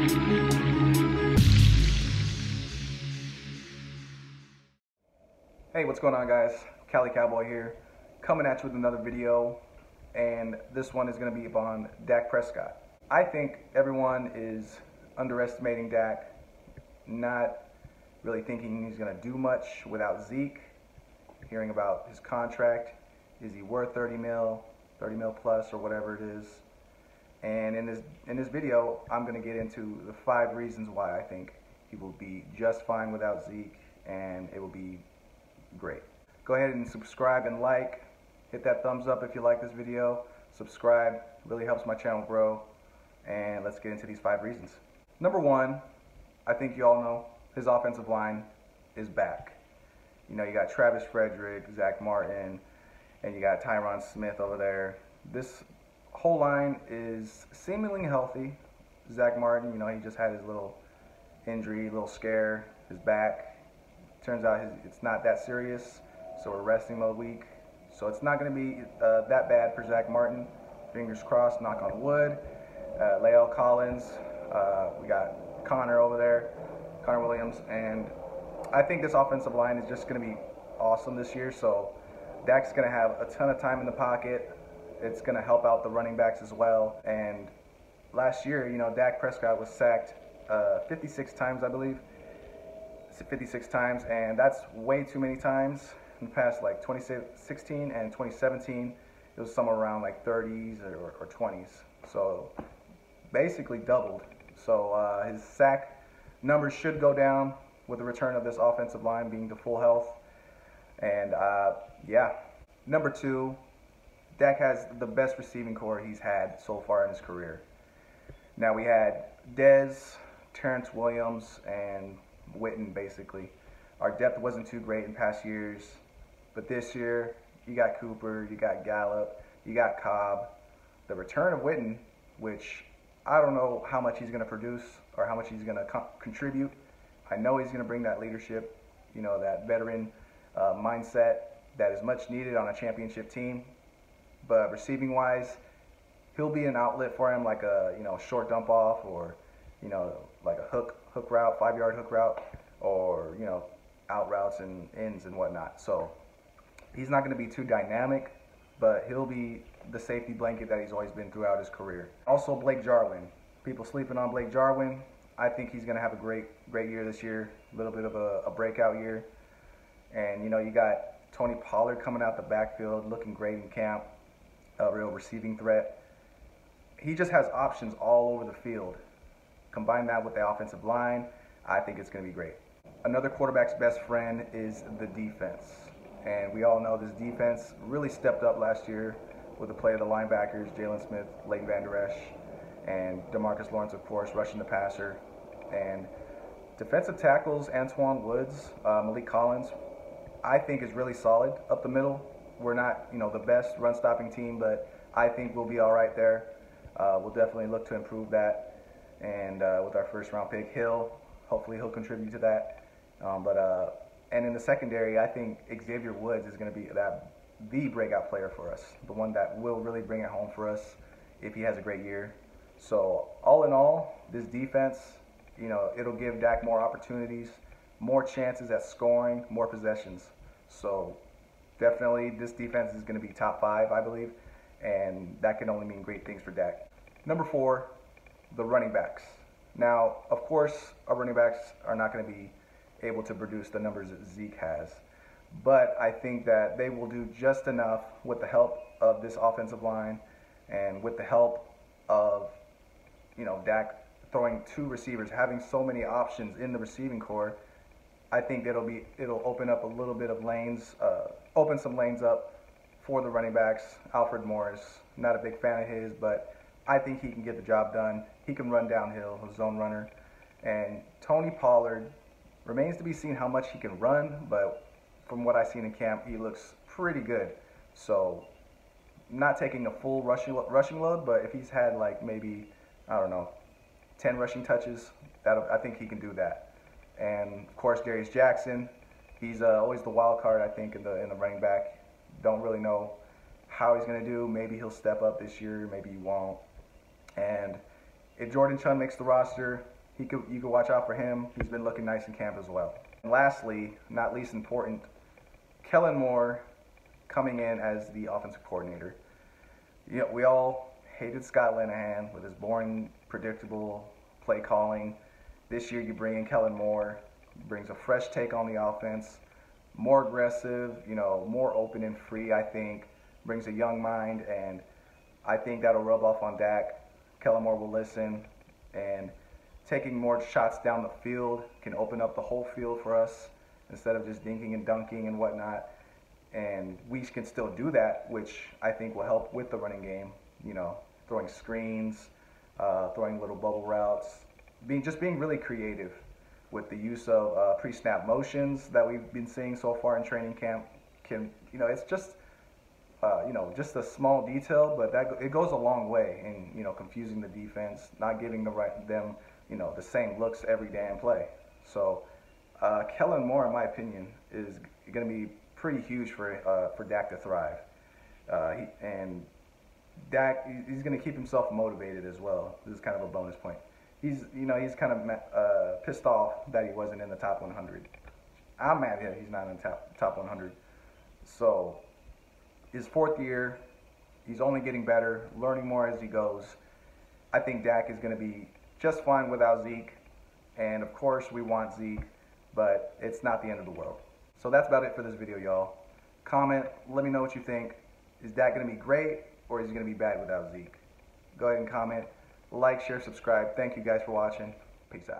Hey, what's going on guys? Cali Cowboy here, coming at you with another video, and this one is going to be upon Dak Prescott. I think everyone is underestimating Dak, not really thinking he's going to do much without Zeke, hearing about his contract, is he worth 30 mil, 30 mil plus or whatever it is. And in this in this video, I'm going to get into the five reasons why I think he will be just fine without Zeke and it will be great. Go ahead and subscribe and like. Hit that thumbs up if you like this video. Subscribe, It really helps my channel grow. And let's get into these five reasons. Number one, I think you all know, his offensive line is back. You know, you got Travis Frederick, Zack Martin, and you got Tyron Smith over there. This whole line is seemingly healthy. Zack Martin, you know, he just had his little injury, little scare, his back. Turns out his, it's not that serious, so we're resting him a week. So it's not going to be uh, that bad for Zack Martin. Fingers crossed, knock on wood. Uh, La'el Collins, uh, we got Connor over there, Connor Williams, and I think this offensive line is just going to be awesome this year. So Dak's going to have a ton of time in the pocket. It's going to help out the running backs as well. And last year, you know, Dak Prescott was sacked uh, 56 times, I believe. 56 times, and that's way too many times. In the past, like 2016 and 2017, it was somewhere around like 30s or, or 20s. So basically doubled. So uh, his sack numbers should go down with the return of this offensive line being to full health. And uh, yeah, number two, Dak has the best receiving corps he's had so far in his career. Now we had Dez, Terrance Williams, and Witten basically. Our depth wasn't too great in past years, but this year you got Cooper, you got Gallup, you got Cobb. The return of Witten, which I don't know how much he's going to produce or how much he's going to co contribute. I know he's going to bring that leadership, you know, that veteran uh, mindset that is much needed on a championship team. But receiving wise, he'll be an outlet for him, like a you know short dump off or you know like a hook hook route, five yard hook route, or you know out routes and ends and whatnot. So he's not going to be too dynamic, but he'll be the safety blanket that he's always been throughout his career. Also Blake Jarwin. People sleeping on Blake Jarwin. I think he's going to have a great great year this year. A little bit of a, a breakout year. And you know you got Tony Pollard coming out the backfield, looking great in camp. A real receiving threat. He just has options all over the field. Combine that with the offensive line, I think it's going to be great. Another quarterback's best friend is the defense. And we all know this defense really stepped up last year with the play of the linebackers, Jaylon Smith, Leighton Vander Esch, and Demarcus Lawrence, of course, rushing the passer. And defensive tackles, Antwaun Woods, uh, Maliek Collins, I think is really solid up the middle. We're not, you know, the best run-stopping team, but I think we'll be all right there. Uh, we'll definitely look to improve that and uh, with our first round pick, Hill. Hopefully, he'll contribute to that. Um, but uh, and in the secondary, I think Xavier Woods is going to be that the breakout player for us, the one that will really bring it home for us if he has a great year. So all in all, this defense, you know, it'll give Dak more opportunities, more chances at scoring, more possessions. So definitely, this defense is going to be top five, I believe, and that can only mean great things for Dak. Number four, the running backs. Now, of course, our running backs are not going to be able to produce the numbers that Zeke has, but I think that they will do just enough with the help of this offensive line and with the help of, you know, Dak throwing two receivers, having so many options in the receiving corps. I think it'll be it'll open up a little bit of lanes, uh, open some lanes up for the running backs. Alfred Morris, not a big fan of his, but I think he can get the job done. He can run downhill, a zone runner. And Tony Pollard remains to be seen how much he can run, but from what I've seen in camp, he looks pretty good. So, not taking a full rushing rushing load, but if he's had like maybe I don't know, 10 rushing touches, that I think he can do that. And of course, Darius Jackson, he's uh, always the wild card I think in the in the running back. Don't really know how he's going to do. Maybe he'll step up this year, maybe he won't. And if Jordan Chunn makes the roster, he could you could watch out for him. He's been looking nice in camp as well. And lastly, not least important, Kellen Moore coming in as the offensive coordinator. You know, we all hated Scott Linehan with his boring, predictable play calling. This year, you bring in Kellen Moore, brings a fresh take on the offense, more aggressive, you know, more open and free. I think brings a young mind, and I think that'll rub off on Dak. Kellen Moore will listen, and taking more shots down the field can open up the whole field for us instead of just dinking and dunking and whatnot. And we can still do that, which I think will help with the running game. You know, throwing screens, uh, throwing little bubble routes, being just being really creative with the use of uh, pre-snap motions that we've been seeing so far in training camp. Can you know, it's just uh, you know, just a small detail, but that it goes a long way in you know confusing the defense, not giving the right them you know the same looks every damn play. So uh, Kellen Moore, in my opinion, is going to be pretty huge for uh, for Dak to thrive. Uh, he, and Dak, he's going to keep himself motivated as well. This is kind of a bonus point. He's you know he's kind of uh, pissed off that he wasn't in the top 100. I'm mad that he's not in the top top 100. So his fourth year, he's only getting better, learning more as he goes. I think Dak is going to be just fine without Zeke. And of course, we want Zeke, but it's not the end of the world. So that's about it for this video, y'all. Comment, let me know what you think. Is Dak going to be great, or is he going to be bad without Zeke? Go ahead and comment. Like, share, subscribe. Thank you guys for watching. Peace out.